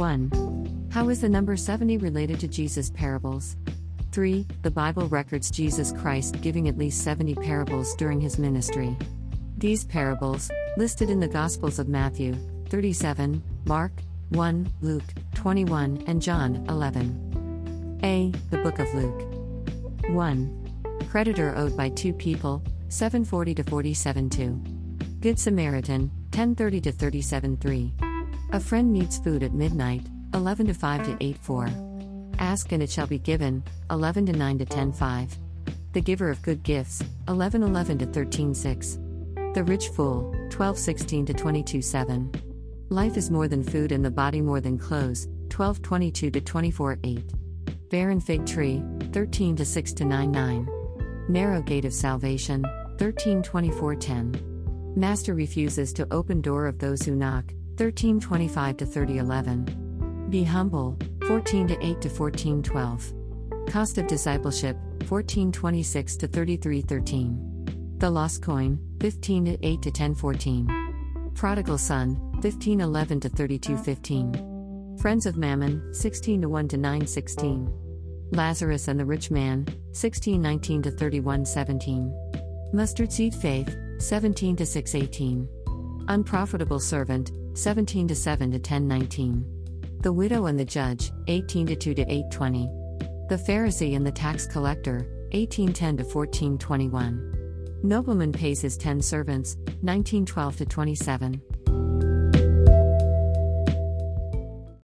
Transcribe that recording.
1. How is the number 70 related to Jesus' parables? 3. The Bible records Jesus Christ giving at least 70 parables during his ministry. These parables, listed in the Gospels of Matthew 37, Mark 1, Luke 21, and John 11. A. The Book of Luke. 1. Creditor owed by two people 740 to 47 2. Good Samaritan 1030 to 37 3. A friend needs food at midnight 11 to 5 to 8 4. Ask and it shall be given 11 to 9 to 10 5. The giver of good gifts 11 11 to 13 6. The Rich Fool, 12 16 to 22 7. Life is more than food and the body more than clothes, 12 22 to 24 8. Barren Fig Tree, 13 to 6 to 9 9. Narrow Gate of Salvation, 13 24 10. Master refuses to open door of those who knock, 13 25 to 30 11. Be humble, 14 to 8 to 14 12. Cost of discipleship, 14 26 to 33 13. The Lost Coin, 15 to 8 to 10 14. Prodigal Son, 15 11 to 32 15. Friends of Mammon, 16 to 1 to 9 16. Lazarus and the Rich Man, 16 19 to 31 17. Mustard Seed Faith, 17 to 6 18. Unprofitable Servant, 17 to 7 to 10 19. The Widow and the Judge, 18 to 2 to 8 20. The Pharisee and the Tax Collector, 18 10 to 14 21. Nobleman pays his ten servants, 1912 to 27.